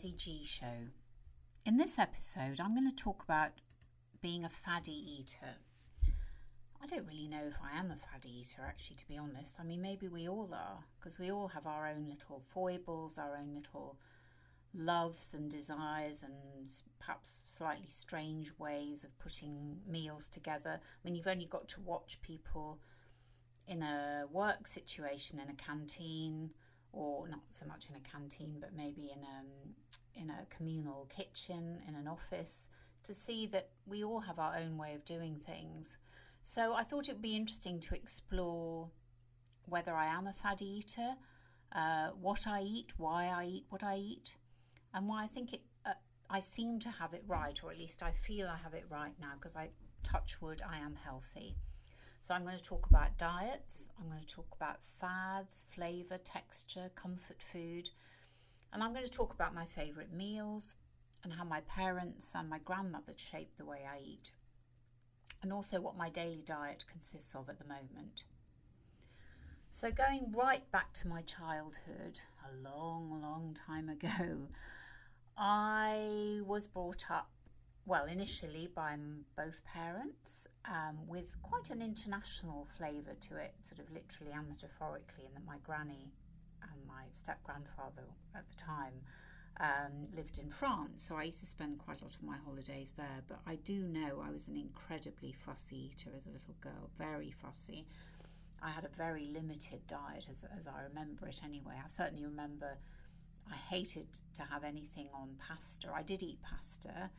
Desi G Show. In this episode, I'm going to talk about being a faddy eater. I don't really know if I am a faddy eater, actually, to be honest. I mean, maybe we all are, because we all have our own little foibles, our own little loves and desires, and perhaps slightly strange ways of putting meals together. I mean, you've only got to watch people in a work situation in a canteen or not so much in a canteen, but maybe in a, um, in a communal kitchen, in an office, to see that we all have our own way of doing things. So I thought it would be interesting to explore whether I am a fad eater, uh, what I eat, why I eat what I eat, and why I think it. Uh, I seem to have it right, or at least I feel I have it right now because I touch wood. I am healthy. So I'm going to talk about diets, I'm going to talk about fads, flavour, texture, comfort food, and I'm going to talk about my favourite meals and how my parents and my grandmother shaped the way I eat, and also what my daily diet consists of at the moment. So, going right back to my childhood, a long, long time ago, I was brought up well, initially by both parents, um, with quite an international flavour to it, sort of literally and metaphorically, in that my granny and my step grandfather at the time um, lived in France, so I used to spend quite a lot of my holidays there. But I do know I was an incredibly fussy eater as a little girl, very fussy. I had a very limited diet, as, as I remember it anyway. I certainly remember I hated to have anything on pasta. I did eat pasta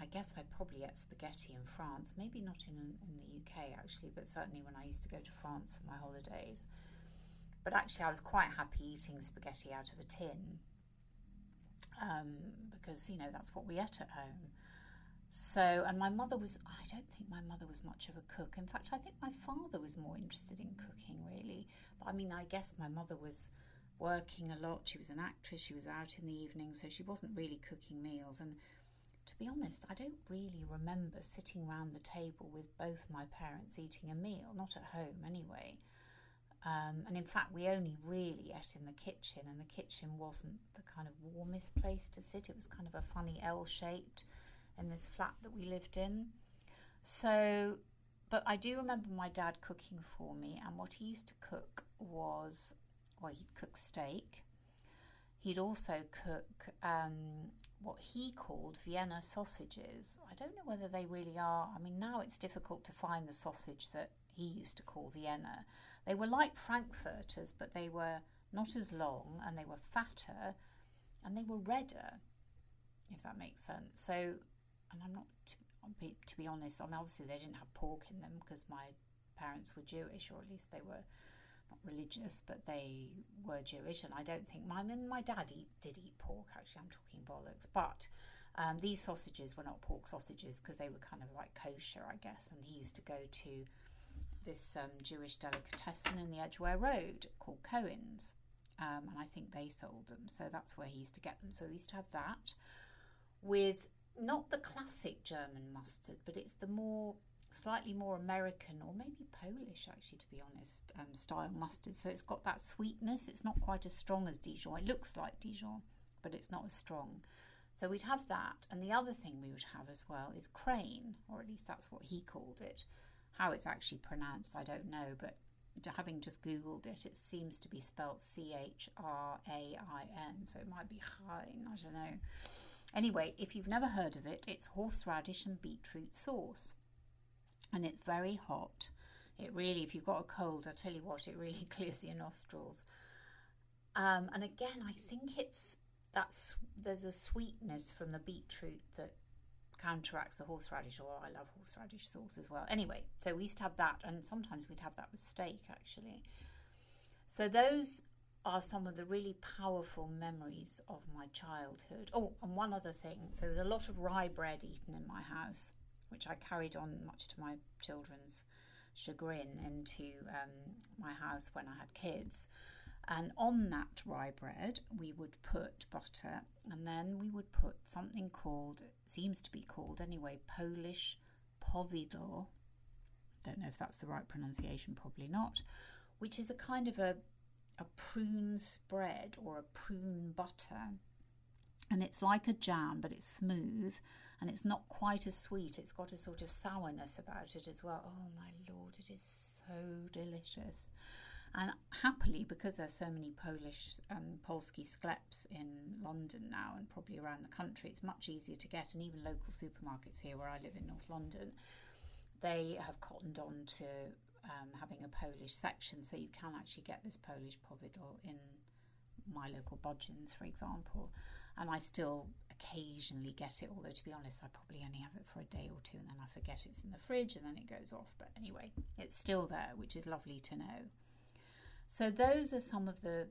I guess I'd probably ate spaghetti in France, maybe not in, in the UK actually, but certainly when I used to go to France for my holidays. But actually, I was quite happy eating spaghetti out of a tin um, because, you know, that's what we ate at home. So, and my mother was, I don't think my mother was much of a cook. In fact, I think my father was more interested in cooking, really. But I mean, I guess my mother was working a lot. She was an actress, she was out in the evening, so she wasn't really cooking meals. And to be honest, I don't really remember sitting round the table with both my parents eating a meal, not at home anyway. Um, and in fact, we only really ate in the kitchen, and the kitchen wasn't the kind of warmest place to sit. It was kind of a funny L shaped in this flat that we lived in. So, but I do remember my dad cooking for me, and what he used to cook was well, he'd cook steak. He'd also cook um, what he called Vienna sausages. I don't know whether they really are. I mean, now it's difficult to find the sausage that he used to call Vienna. They were like Frankfurters, but they were not as long and they were fatter and they were redder, if that makes sense. So, and I'm not, to be, to be honest, I mean, obviously they didn't have pork in them because my parents were Jewish, or at least they were religious, but they were Jewish, and I don't think my and my dad eat, did eat pork. Actually, I'm talking bollocks, but. Um, these sausages were not pork sausages because they were kind of like kosher, I guess. And he used to go to this um, Jewish delicatessen in the Edgware Road called Cohen's, um, and I think they sold them. So that's where he used to get them. So he used to have that with not the classic German mustard, but it's the more slightly more American or maybe Polish, actually, to be honest, um, style mustard. So it's got that sweetness. It's not quite as strong as Dijon. It looks like Dijon, but it's not as strong. So we'd have that. And the other thing we would have as well is crane, or at least that's what he called it. How it's actually pronounced, I don't know, but having just Googled it, it seems to be spelt C H R A I N. So it might be Chain, I don't know. Anyway, if you've never heard of it, it's horseradish and beetroot sauce and it's very hot. It really, if you've got a cold, I tell you what, it really clears your nostrils. Um, and again, I think it's that's there's a sweetness from the beetroot that counteracts the horseradish. Or I love horseradish sauce as well. Anyway, so we used to have that, and sometimes we'd have that with steak actually. So those are some of the really powerful memories of my childhood. Oh, and one other thing: there was a lot of rye bread eaten in my house which I carried on much to my children's chagrin into um, my house when I had kids. And on that rye bread, we would put butter, and then we would put something called, seems to be called anyway, Polish povidel. Don't know if that's the right pronunciation, probably not. Which is a kind of a, a prune spread or a prune butter. And it's like a jam, but it's smooth and it's not quite as sweet. It's got a sort of sourness about it as well. Oh my lord, it is so delicious. And happily, because there's so many Polish um, Polski skleps in London now and probably around the country, it's much easier to get. And even local supermarkets here, where I live in North London, they have cottoned on to um, having a Polish section, so you can actually get this Polish povidel in my local Budgens, for example. And I still occasionally get it, although to be honest, I probably only have it for a day or two and then I forget it's in the fridge and then it goes off. But anyway, it's still there, which is lovely to know. So those are some of the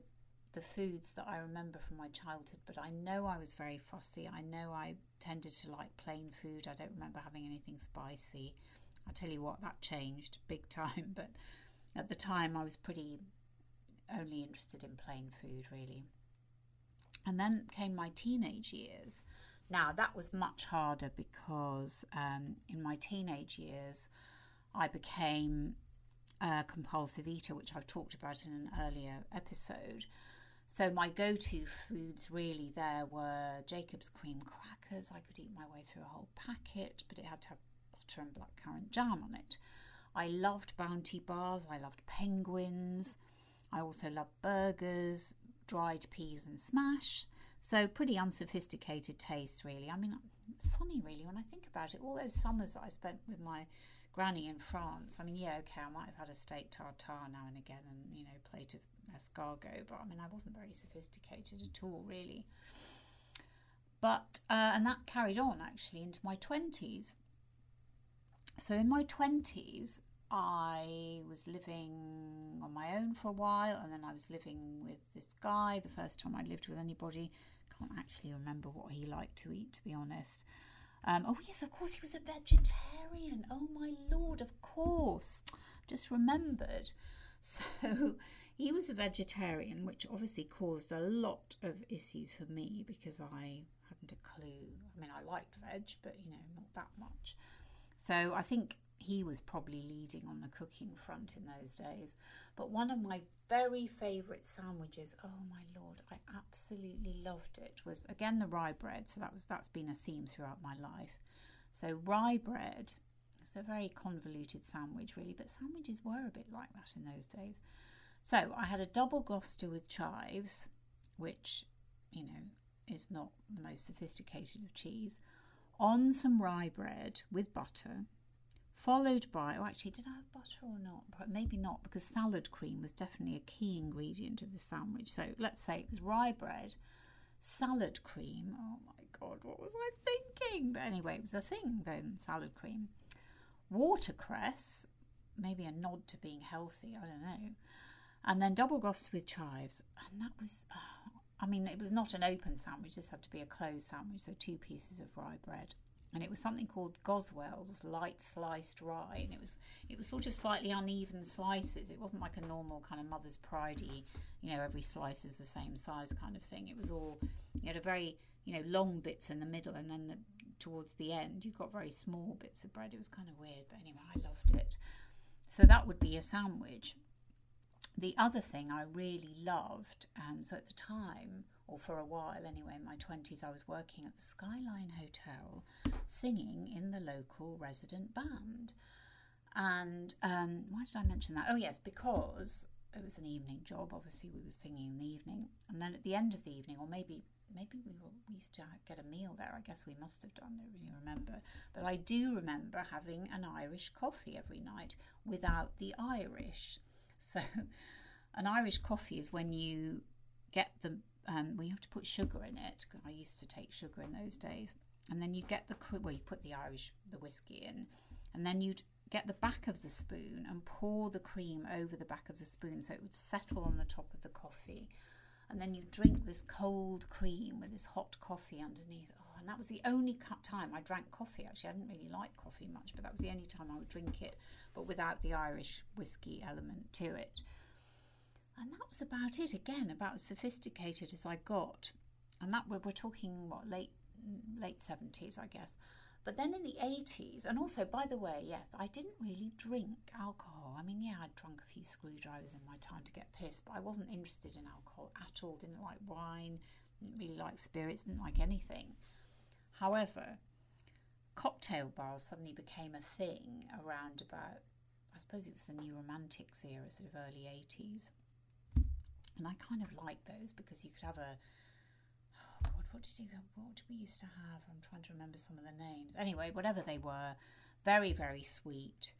the foods that I remember from my childhood, but I know I was very fussy. I know I tended to like plain food. I don't remember having anything spicy. I tell you what, that changed big time, but at the time I was pretty only interested in plain food, really. And then came my teenage years. Now, that was much harder because um, in my teenage years, I became a compulsive eater, which I've talked about in an earlier episode. So my go-to foods really there were Jacob's cream crackers. I could eat my way through a whole packet, but it had to have butter and blackcurrant jam on it. I loved Bounty bars. I loved penguins. I also loved burgers, dried peas and smash. So pretty unsophisticated taste, really. I mean, it's funny, really, when I think about it. All those summers that I spent with my granny in France. I mean, yeah, okay, I might have had a steak tartare now and again and, you know, plate of escargot, but I mean, I wasn't very sophisticated at all, really. But, uh, and that carried on actually into my 20s. So in my 20s, I was living on my own for a while and then I was living with this guy the first time I lived with anybody. Can't actually remember what he liked to eat, to be honest. Um, oh, yes, of course, he was a vegetarian. Oh, my lord, of course. Just remembered. So he was a vegetarian, which obviously caused a lot of issues for me because I hadn't a clue. I mean, I liked veg, but you know, not that much. So I think he was probably leading on the cooking front in those days. But one of my very favourite sandwiches, oh my lord, I absolutely loved it, was again the rye bread. So that was that's been a theme throughout my life. So rye bread, it's a very convoluted sandwich really, but sandwiches were a bit like that in those days. So I had a double Gloucester with chives, which, you know, is not the most sophisticated of cheese, on some rye bread with butter followed by, oh, actually, did I have butter or not? Maybe not, because salad cream was definitely a key ingredient of the sandwich. So let's say it was rye bread, salad cream. Oh my God, what was I thinking? But anyway, it was a thing then, salad cream. Watercress, maybe a nod to being healthy, I don't know. And then double Gloucester with chives. And that was, oh, I mean, it was not an open sandwich, this had to be a closed sandwich, so two pieces of rye bread and it was something called Goswell's light sliced rye, and it was it was sort of slightly uneven slices. It wasn't like a normal kind of mother's pridey, you know, every slice is the same size kind of thing. It was all you had a very you know long bits in the middle, and then the, towards the end you got very small bits of bread. It was kind of weird, but anyway, I loved it. So that would be a sandwich. The other thing I really loved, um, so at the time or for a while anyway, in my 20s, I was working at the Skyline Hotel singing in the local resident band. And um, why did I mention that? Oh, yes, because it was an evening job. Obviously, we were singing in the evening. And then at the end of the evening, or maybe maybe we, were, we used to get a meal there. I guess we must have done. I don't really remember. But I do remember having an Irish coffee every night without the Irish. So, an Irish coffee is when you get the um, have to put sugar in it. I used to take sugar in those days, and then you get the well, you put the Irish the whiskey in, and then you'd get the back of the spoon and pour the cream over the back of the spoon so it would settle on the top of the coffee, and then you drink this cold cream with this hot coffee underneath. Oh, and that was the only time I drank coffee. Actually, I didn't really like coffee much, but that was the only time I would drink it, but without the Irish whiskey element to it. And that was about it again, about as sophisticated as I got. And that we're, talking what late late seventies, I guess. But then in the 80s, and also, by the way, yes, I didn't really drink alcohol. I mean, yeah, I'd drunk a few screwdrivers in my time to get pissed, but I wasn't interested in alcohol at all. Didn't like wine, didn't really like spirits, didn't like anything. However, cocktail bars suddenly became a thing around about, I suppose it was the New Romantics era, sort of early 80s. And I kind of like those because you could have a God. what did you what did we used to have? I'm trying to remember some of the names. Anyway, whatever they were, very very sweet,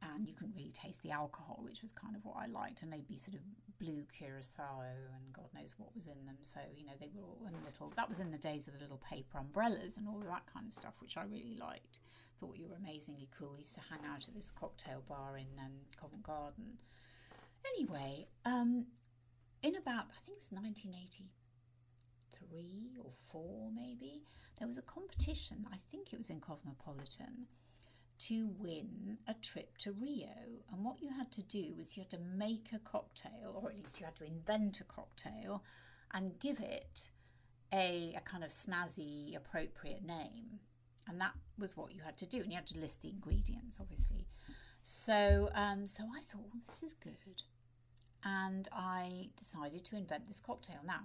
and you couldn't really taste the alcohol, which was kind of what I liked. And they'd be sort of blue curacao and God knows what was in them. So you know they were all in little. That was in the days of the little paper umbrellas and all of that kind of stuff, which I really liked. Thought you were amazingly cool. I used to hang out at this cocktail bar in um, Covent Garden. Anyway, um, in about I think it was 1983 or four, maybe, there was a competition, I think it was in Cosmopolitan, to win a trip to Rio. And what you had to do was you had to make a cocktail, or at least you had to invent a cocktail, and give it a, a kind of snazzy, appropriate name. And that was what you had to do. And you had to list the ingredients, obviously. So, um, so I thought, well, this is good. And I decided to invent this cocktail. Now,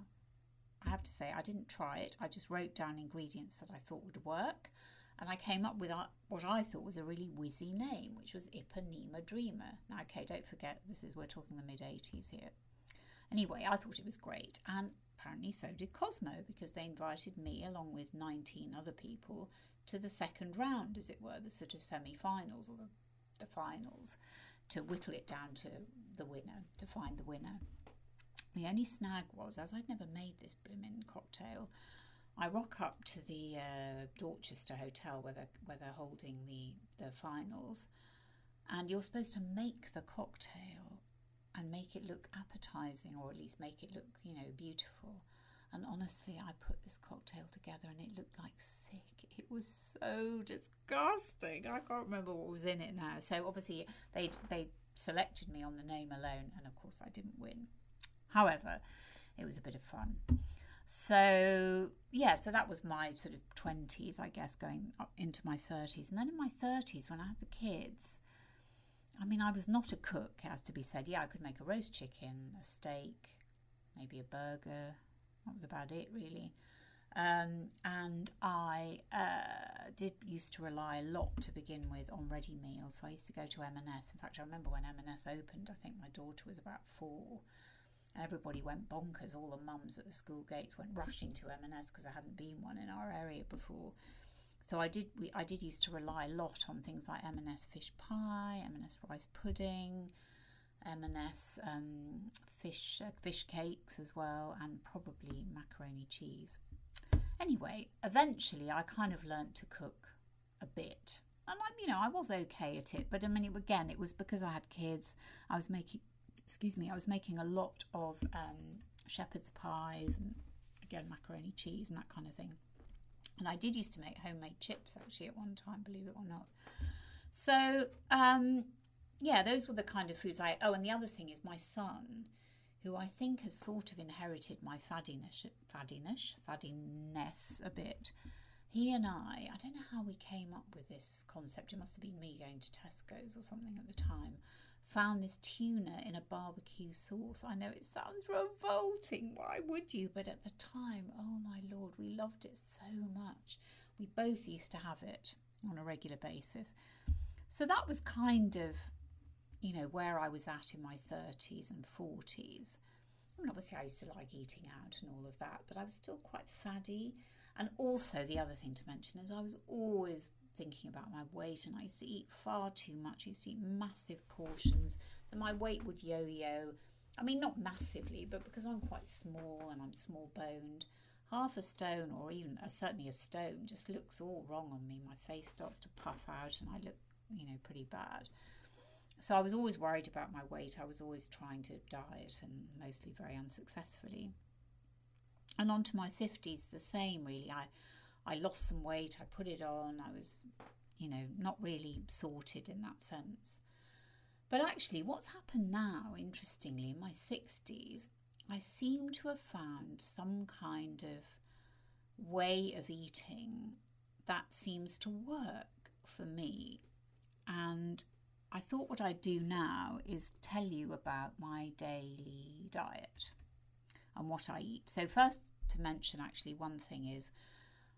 I have to say, I didn't try it. I just wrote down ingredients that I thought would work. And I came up with what I thought was a really whizzy name, which was Ipanema Dreamer. Now, okay, don't forget, this is we're talking the mid 80s here. Anyway, I thought it was great. And apparently so did Cosmo, because they invited me, along with 19 other people, to the second round, as it were, the sort of semi finals or the, the finals, to whittle it down to the winner, to find the winner. The only snag was, as I'd never made this blimmin' cocktail, I rock up to the uh, Dorchester Hotel where they're, where they're holding the, the finals, and you're supposed to make the cocktail and make it look appetizing, or at least make it look, you know, beautiful. And honestly, I put this cocktail together and it looked like sick. It was so disgusting. I can't remember what was in it now. So obviously, they they selected me on the name alone, and of course, I didn't win. However, it was a bit of fun. So, yeah, so that was my sort of 20s, I guess, going into my 30s. And then in my 30s, when I had the kids, I mean, I was not a cook, as to be said. Yeah, I could make a roast chicken, a steak, maybe a burger. That was about it, really. Um, and I uh, did used to rely a lot to begin with on ready meals. So I used to go to M&S. In fact, I remember when M&S opened, I think my daughter was about four and everybody went bonkers. All the mums at the school gates went rushing to M&S because there hadn't been one in our area before. So I did. We, I did used to rely a lot on things like M&S fish pie, M&S rice pudding, M&S um, fish uh, fish cakes as well, and probably macaroni cheese. Anyway, eventually I kind of learnt to cook a bit. And I'm you know, I was okay at it, but I mean, again, it was because I had kids. I was making excuse me, I was making a lot of um, shepherd's pies and again macaroni cheese and that kind of thing. And I did used to make homemade chips actually at one time, believe it or not. So um, yeah, those were the kind of foods I. Oh, and the other thing is my son, who I think has sort of inherited my faddiness, faddiness, faddiness a bit. He and I, I don't know how we came up with this concept. It must have been me going to Tesco's or something at the time found this tuna in a barbecue sauce. I know it sounds revolting. Why would you? But at the time, oh my lord, we loved it so much. We both used to have it on a regular basis. So that was kind of, you know, where I was at in my 30s and 40s. I mean, obviously, I used to like eating out and all of that, but I was still quite faddy. And also, the other thing to mention is I was always thinking about my weight, and I used to eat far too much. I used to eat massive portions, and my weight would yo yo. I mean, not massively, but because I'm quite small and I'm small boned, half a stone or even a, certainly a stone just looks all wrong on me. My face starts to puff out, and I look, you know, pretty bad. So I was always worried about my weight. I was always trying to diet and mostly very unsuccessfully. And on to my 50s, the same really. I I lost some weight, I put it on, I was, you know, not really sorted in that sense. But actually, what's happened now, interestingly, in my 60s, I seem to have found some kind of way of eating that seems to work for me. And I thought what I'd do now is tell you about my daily diet and what I eat. So, first to mention actually, one thing is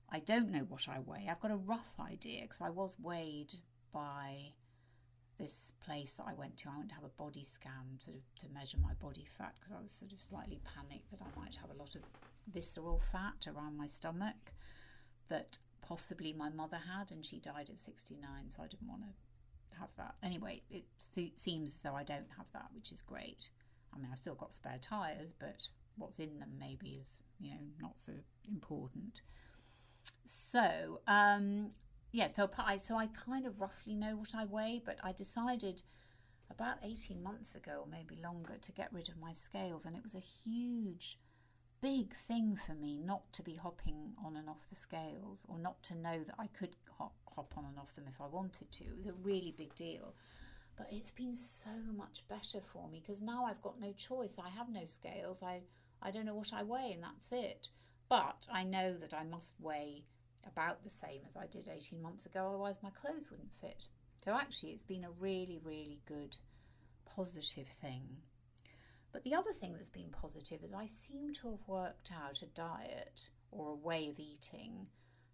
I don't know what I weigh. I've got a rough idea because I was weighed by this place that I went to. I went to have a body scan sort of to measure my body fat because I was sort of slightly panicked that I might have a lot of visceral fat around my stomach that possibly my mother had, and she died at 69, so I didn't want to have that. Anyway, it seems as though I don't have that, which is great. I mean, I've still got spare tyres, but what's in them maybe is, you know, not so important. So, um, yeah, so I, so I kind of roughly know what I weigh, but I decided about 18 months ago, or maybe longer, to get rid of my scales, and it was a huge big thing for me not to be hopping on and off the scales or not to know that I could hop, on and off them if I wanted to. It was a really big deal. But it's been so much better for me because now I've got no choice. I have no scales. I, I don't know what I weigh, and that's it. But I know that I must weigh about the same as I did 18 months ago, otherwise, my clothes wouldn't fit. So, actually, it's been a really, really good, positive thing but the other thing that's been positive is I seem to have worked out a diet or a way of eating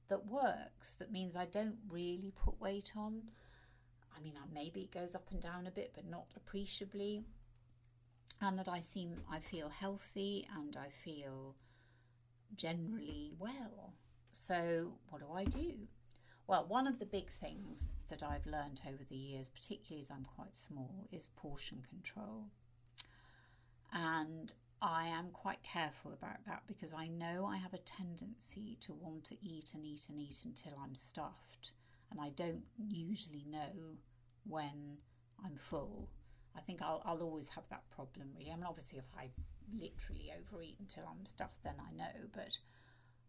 that works. That means I don't really put weight on. I mean, maybe it goes up and down a bit, but not appreciably. And that I seem, I feel healthy and I feel generally well. So, what do I do? Well, one of the big things that I've learned over the years, particularly as I'm quite small, is portion control. And I am quite careful about that because I know I have a tendency to want to eat and eat and eat until I'm stuffed. And I don't usually know when I'm full. I think I'll, I'll always have that problem, really. I mean, obviously, if I literally overeat until I'm stuffed, then I know, but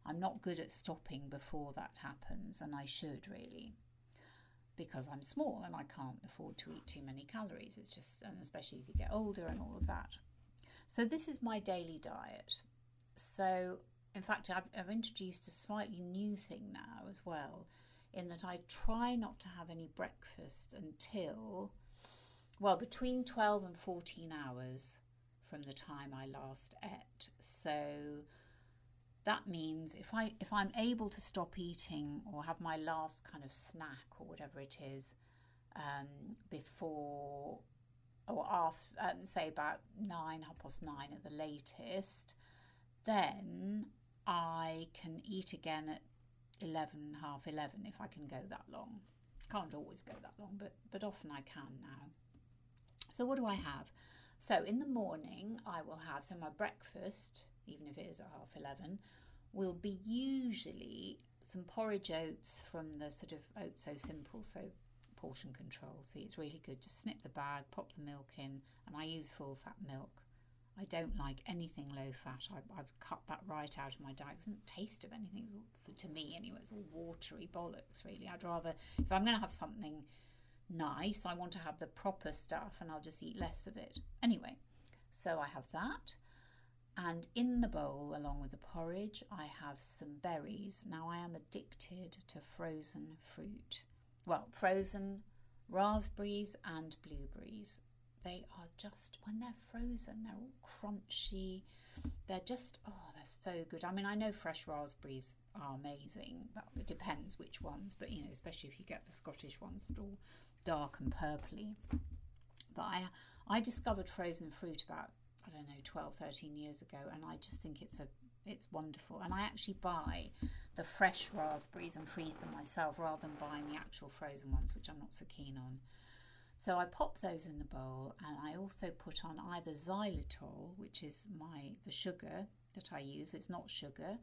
I'm not good at stopping before that happens, and I should really because I'm small and I can't afford to eat too many calories. It's just, and especially as you get older and all of that. So, this is my daily diet. So, in fact, I've, I've, introduced a slightly new thing now as well, in that I try not to have any breakfast until, well, between 12 and 14 hours from the time I last ate. So, that means if I if I'm able to stop eating or have my last kind of snack or whatever it is um, before or after, um, say about nine, half past nine at the latest, then I can eat again at 11, half 11 if I can go that long. Can't always go that long, but, but often I can now. So, what do I have? So, in the morning, I will have, so my breakfast, even if it is at half 11, will be usually some porridge oats from the sort of Oats So Simple, so portion control. See, it's really good. Just snip the bag, pop the milk in, and I use full fat milk. I don't like anything low fat. I, have cut that right out of my diet. It doesn't taste of anything to me anyway. It's all watery bollocks, really. I'd rather, if I'm going to have something nice, I want to have the proper stuff and I'll just eat less of it. Anyway, so I have that. And in the bowl, along with the porridge, I have some berries. Now, I am addicted to frozen fruit well, frozen raspberries and blueberries. They are just, when they're frozen, they're all crunchy. They're just, oh, they're so good. I mean, I know fresh raspberries are amazing. but It depends which ones, but you know, especially if you get the Scottish ones that are all dark and purpley. But I, I discovered frozen fruit about, I don't know, 12, 13 years ago, and I just think it's a it's wonderful. And I actually buy the fresh raspberries and freeze them myself rather than buying the actual frozen ones, which I'm not so keen on. So I pop those in the bowl and I also put on either xylitol, which is my the sugar that I use. It's not sugar.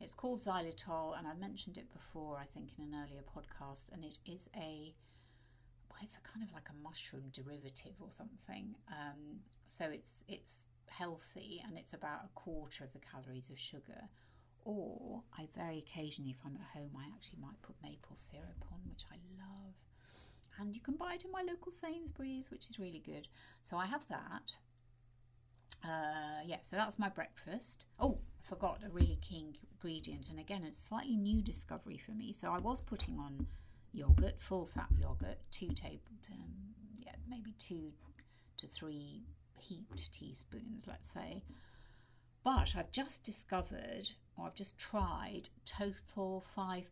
It's called xylitol and I mentioned it before, I think, in an earlier podcast, and it is a well, it's a kind of like a mushroom derivative or something. Um, so it's it's healthy and it's about a quarter of the calories of sugar. Or I very occasionally, if I'm at home, I actually might put maple syrup on, which I love. And you can buy it in my local Sainsbury's, which is really good. So I have that. Uh, yeah, so that's my breakfast. Oh, I forgot a really key ingredient, and again, it's slightly new discovery for me. So I was putting on yogurt, full fat yogurt, two table, um, yeah, maybe two to three heaped teaspoons, let's say. But I've just discovered, or I've just tried, total 5%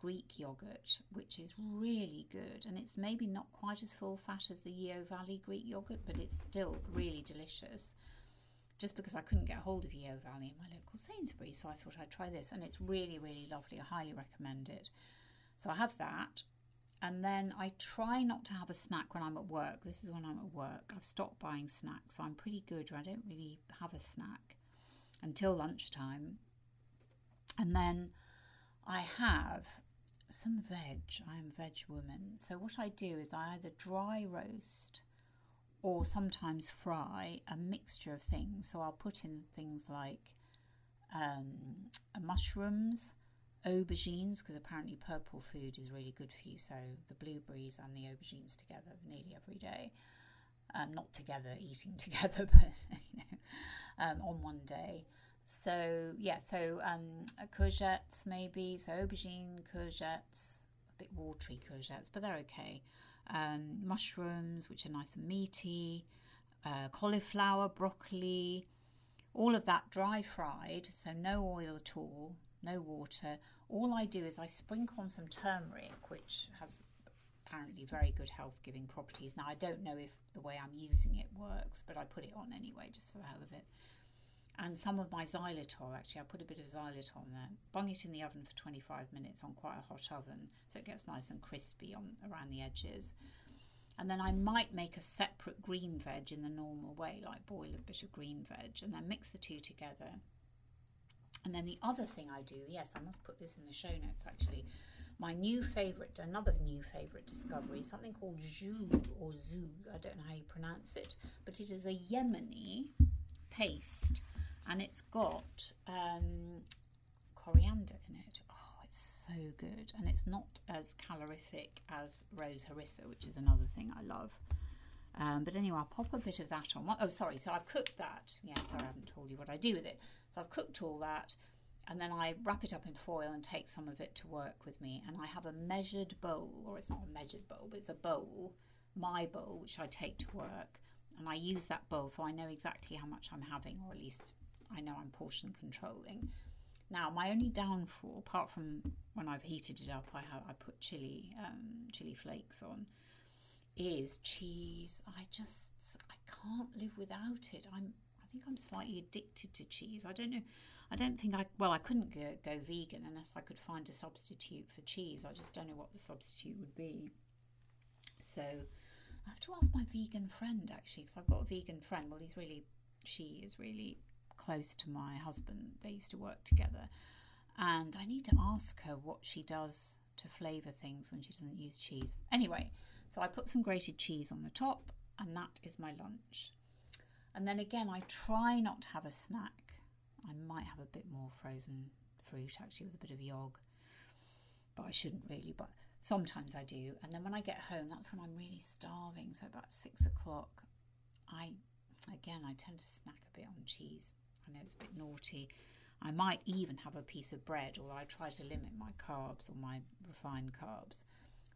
Greek yogurt, which is really good. And it's maybe not quite as full fat as the Yeo Valley Greek yogurt, but it's still really delicious. Just because I couldn't get hold of Yeo Valley in my local Sainsbury's, so I thought I'd try this. And it's really, really lovely. I highly recommend it. So I have that. And then I try not to have a snack when I'm at work. This is when I'm at work. I've stopped buying snacks, I'm pretty good. I don't really have a snack until lunchtime. And then I have some veg. I am veg woman. So what I do is I either dry roast or sometimes fry a mixture of things. So I'll put in things like um, mushrooms, aubergines because apparently purple food is really good for you. So the blueberries and the aubergines together nearly every day. Um, not together, eating together, but you know, um, on one day. So yeah, so um, courgettes maybe. So aubergine, courgettes, a bit watery courgettes, but they're okay. Um, mushrooms, which are nice and meaty. Uh, cauliflower, broccoli, all of that dry fried, so no oil at all, no water. All I do is I sprinkle on some turmeric, which has apparently very good health giving properties. Now, I don't know if the way I'm using it works, but I put it on anyway, just for the hell of it. And some of my xylitol, actually, I put a bit of xylitol on there. Bung it in the oven for 25 minutes on quite a hot oven so it gets nice and crispy on around the edges. And then I might make a separate green veg in the normal way, like boil a bit of green veg and then mix the two together and then the other thing I do, yes, I must put this in the show notes actually. My new favourite, another new favourite discovery, something called Zoug or Zoug, I don't know how you pronounce it, but it is a Yemeni paste and it's got um, coriander in it. Oh, it's so good. And it's not as calorific as rose harissa, which is another thing I love. Um, but anyway, I'll pop a bit of that on. Oh, sorry. So I've cooked that. Yeah, sorry, I haven't told you what I do with it. So I've cooked all that and then I wrap it up in foil and take some of it to work with me. And I have a measured bowl, or it's not a measured bowl, but it's a bowl, my bowl, which I take to work. And I use that bowl so I know exactly how much I'm having, or at least I know I'm portion controlling. Now, my only downfall, apart from when I've heated it up, I have I put chili um, chili flakes on, is cheese. I just I can't live without it. I'm I think I'm slightly addicted to cheese. I don't know. I don't think I, well, I couldn't go, go vegan unless I could find a substitute for cheese. I just don't know what the substitute would be. So I have to ask my vegan friend actually, because I've got a vegan friend. Well, he's really, she is really close to my husband. They used to work together. And I need to ask her what she does to flavour things when she doesn't use cheese. Anyway, so I put some grated cheese on the top, and that is my lunch. And then again, I try not to have a snack. I might have a bit more frozen fruit actually with a bit of yog, but I shouldn't really. But sometimes I do. And then when I get home, that's when I'm really starving. So about six o'clock, I again I tend to snack a bit on cheese. I know it's a bit naughty. I might even have a piece of bread, or I try to limit my carbs or my refined carbs.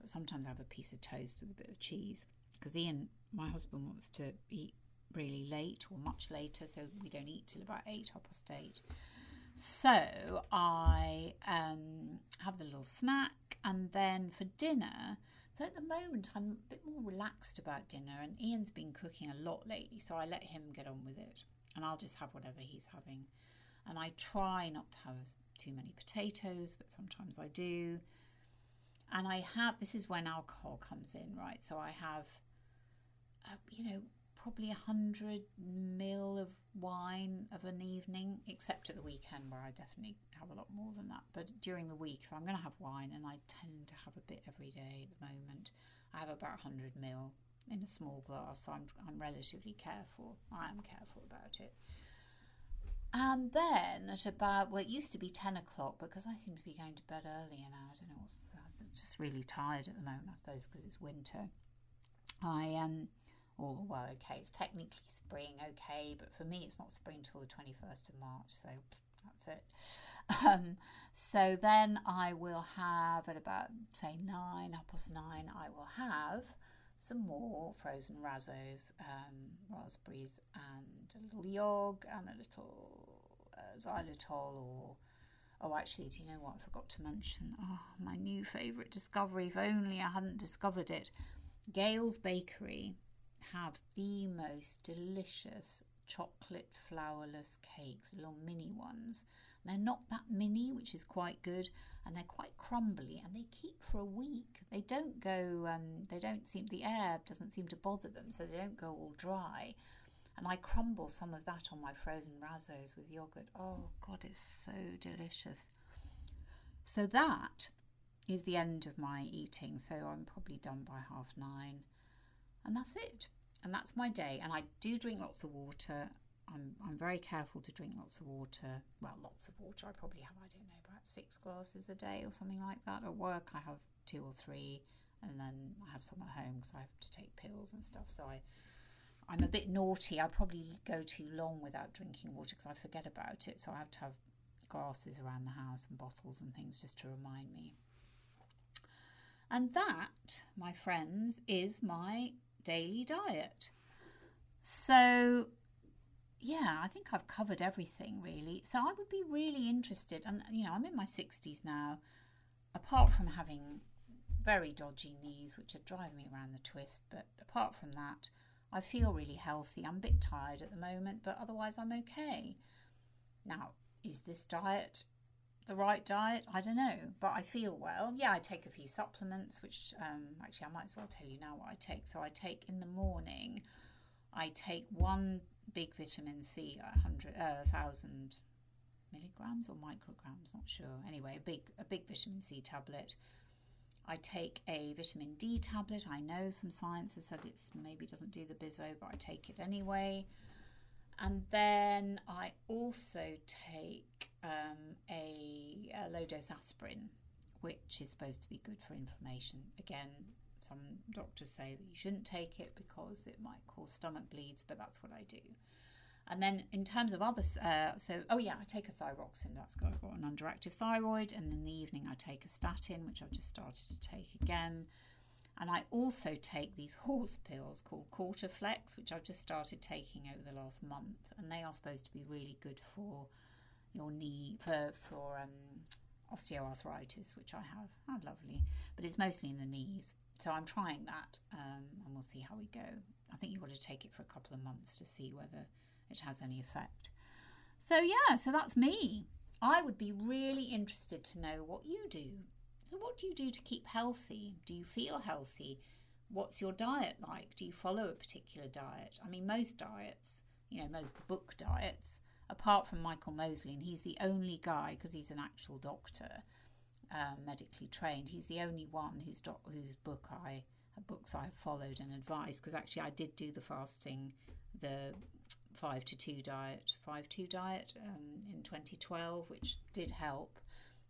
Sometimes I have a piece of toast with a bit of cheese because Ian, my husband, wants to eat really late or much later, so we don't eat till about eight, half past eight. So I um, have the little snack, and then for dinner. So at the moment, I'm a bit more relaxed about dinner, and Ian's been cooking a lot lately, so I let him get on with it, and I'll just have whatever he's having. And I try not to have too many potatoes, but sometimes I do. And I have this is when alcohol comes in, right? So I have, uh, you know, probably a hundred mil of wine of an evening, except at the weekend where I definitely have a lot more than that. But during the week, if I'm going to have wine, and I tend to have a bit every day at the moment, I have about 100 mil in a small glass. So I'm, I'm relatively careful. I am careful about it. And then at about, well, it used to be 10 o'clock because I seem to be going to bed earlier now. I don't know what's, I'm just really tired at the moment, I suppose, because it's winter. I um, or well, okay, it's technically spring, okay, but for me it's not spring till the 21st of March, so That's it. Um, so then I will have at about say nine, half past nine, I will have some more frozen razzos, um, raspberries, and a little yog and a little uh, xylitol or Oh, actually, do you know what? I forgot to mention. Oh, my new favourite discovery. If only I hadn't discovered it. Gail's Bakery have the most delicious chocolate flourless cakes, little mini ones. They're not that mini, which is quite good, and they're quite crumbly, and they keep for a week. They don't go. Um, they don't seem. The air doesn't seem to bother them, so they don't go all dry. And I crumble some of that on my frozen razzos with yogurt. Oh God, it's so delicious. So that is the end of my eating. So I'm probably done by half nine, and that's it. And that's my day. And I do drink lots of water. I'm, I'm very careful to drink lots of water. Well, lots of water. I probably have, I don't know, about six glasses a day or something like that. At work, I have two or three, and then I have some at home because I have to take pills and stuff. So I, I'm a bit naughty. I probably go too long without drinking water because I forget about it. So I have to have glasses around the house and bottles and things just to remind me. And that, my friends, is my daily diet. So, yeah, I think I've covered everything really. So, I would be really interested, and you know, I'm in my 60s now, apart from having very dodgy knees, which are driving me around the twist, but apart from that, I feel really healthy. I'm a bit tired at the moment, but otherwise, I'm okay. Now, is this diet the right diet? I don't know, but I feel well. Yeah, I take a few supplements, which um, actually I might as well tell you now what I take. So I take in the morning, I take one big vitamin C, a hundred, uh, thousand milligrams or micrograms, not sure. Anyway, a big a big vitamin C tablet. I take a vitamin D tablet. I know some science has said it's maybe doesn't do the bizzo, but I take it anyway. And then I also take um, a, a low dose aspirin, which is supposed to be good for inflammation. Again, some doctors say that you shouldn't take it because it might cause stomach bleeds, but that's what I do. And then in terms of other, uh, so oh yeah, I take a thyroxine. That's got, got an underactive thyroid, and in the evening I take a statin, which I've just started to take again. And I also take these horse pills called Quarterflex, which I've just started taking over the last month, and they are supposed to be really good for your knee for for um, osteoarthritis, which I have. How lovely! But it's mostly in the knees, so I'm trying that, um, and we'll see how we go. I think you've got to take it for a couple of months to see whether it has any effect. So yeah, so that's me. I would be really interested to know what you do what do you do to keep healthy? Do you feel healthy? What's your diet like? Do you follow a particular diet? I mean, most diets, you know, most book diets, apart from Michael Mosley, and he's the only guy because he's an actual doctor, um, medically trained. He's the only one whose doc, whose book I books I followed and advised because actually I did do the fasting, the five to two diet, five two diet um, in 2012, which did help.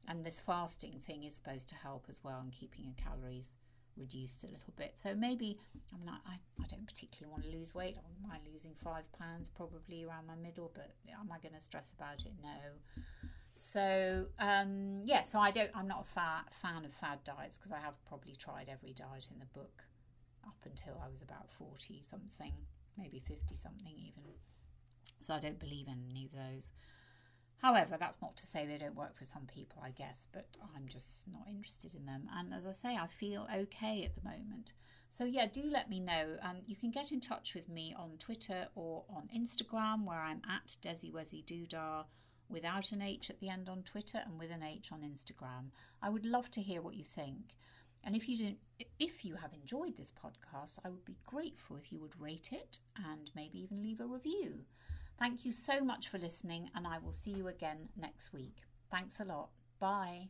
And this fasting thing is supposed to help as well in keeping your calories reduced a little bit. So maybe, I mean, I, I don't particularly want to lose weight. I wouldn't mind losing five pounds probably around my middle, but am I going to stress about it? No. So um, yeah, so I don't. I'm not a fa- fan of fad diets because I have probably tried every diet in the book up until I was about forty something, maybe fifty something even. So I don't believe in any of those. However, that's not to say they don't work for some people, I guess, but I'm just not interested in them. And as I say, I feel okay at the moment. So, yeah, do let me know. Um, you can get in touch with me on Twitter or on Instagram, where I'm at Desi Wezi Doodah without an H at the end on Twitter and with an H on Instagram. I would love to hear what you think. And if you do, if you have enjoyed this podcast, I would be grateful if you would rate it and maybe even leave a review. Thank you so much for listening, and I will see you again next week. Thanks a lot. Bye.